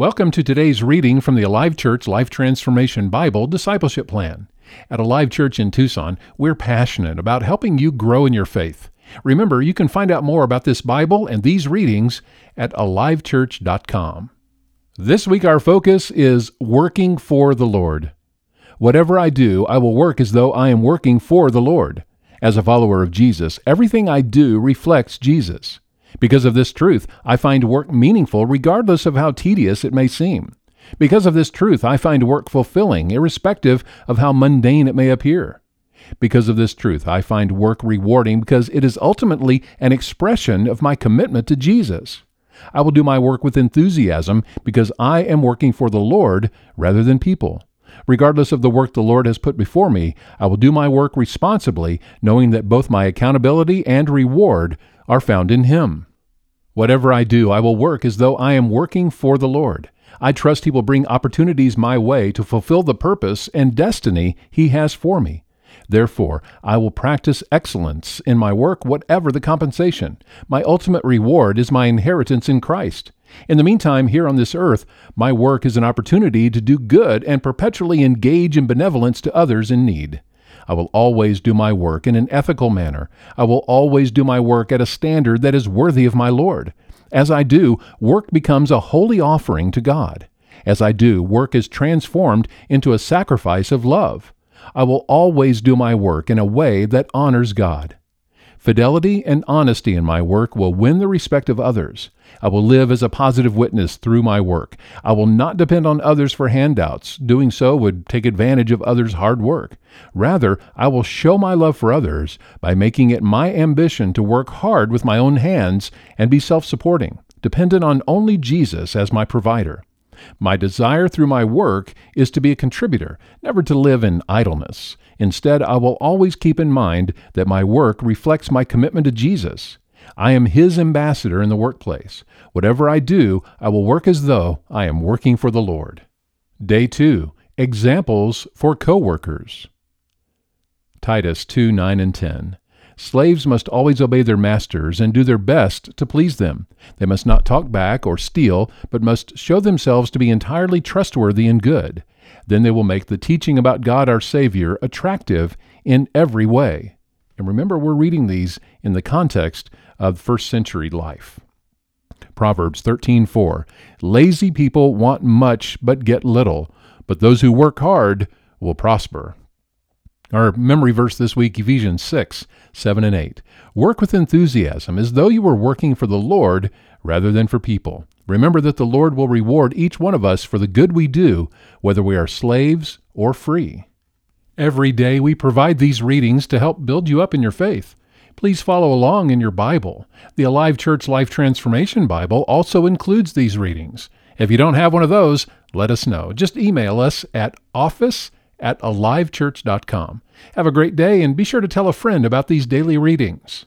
Welcome to today's reading from the Alive Church Life Transformation Bible Discipleship Plan. At Alive Church in Tucson, we're passionate about helping you grow in your faith. Remember, you can find out more about this Bible and these readings at alivechurch.com. This week, our focus is working for the Lord. Whatever I do, I will work as though I am working for the Lord. As a follower of Jesus, everything I do reflects Jesus. Because of this truth, I find work meaningful regardless of how tedious it may seem. Because of this truth, I find work fulfilling, irrespective of how mundane it may appear. Because of this truth, I find work rewarding because it is ultimately an expression of my commitment to Jesus. I will do my work with enthusiasm because I am working for the Lord rather than people. Regardless of the work the Lord has put before me, I will do my work responsibly, knowing that both my accountability and reward are found in Him. Whatever I do, I will work as though I am working for the Lord. I trust He will bring opportunities my way to fulfill the purpose and destiny He has for me. Therefore, I will practice excellence in my work, whatever the compensation. My ultimate reward is my inheritance in Christ. In the meantime, here on this earth, my work is an opportunity to do good and perpetually engage in benevolence to others in need. I will always do my work in an ethical manner. I will always do my work at a standard that is worthy of my Lord. As I do, work becomes a holy offering to God. As I do, work is transformed into a sacrifice of love. I will always do my work in a way that honors God. Fidelity and honesty in my work will win the respect of others. I will live as a positive witness through my work. I will not depend on others for handouts. Doing so would take advantage of others' hard work. Rather, I will show my love for others by making it my ambition to work hard with my own hands and be self supporting, dependent on only Jesus as my provider. My desire through my work is to be a contributor, never to live in idleness. Instead, I will always keep in mind that my work reflects my commitment to Jesus. I am His ambassador in the workplace. Whatever I do, I will work as though I am working for the Lord. Day 2 Examples for Co-workers. Titus 2 9 and 10. Slaves must always obey their masters and do their best to please them. They must not talk back or steal, but must show themselves to be entirely trustworthy and good. Then they will make the teaching about God our Savior attractive in every way. And remember, we're reading these in the context of first century life. Proverbs 13:4 Lazy people want much but get little, but those who work hard will prosper. Our memory verse this week, Ephesians 6, 7 and 8. Work with enthusiasm as though you were working for the Lord rather than for people. Remember that the Lord will reward each one of us for the good we do, whether we are slaves or free. Every day we provide these readings to help build you up in your faith. Please follow along in your Bible. The Alive Church Life Transformation Bible also includes these readings. If you don't have one of those, let us know. Just email us at office at alivechurch.com. Have a great day and be sure to tell a friend about these daily readings.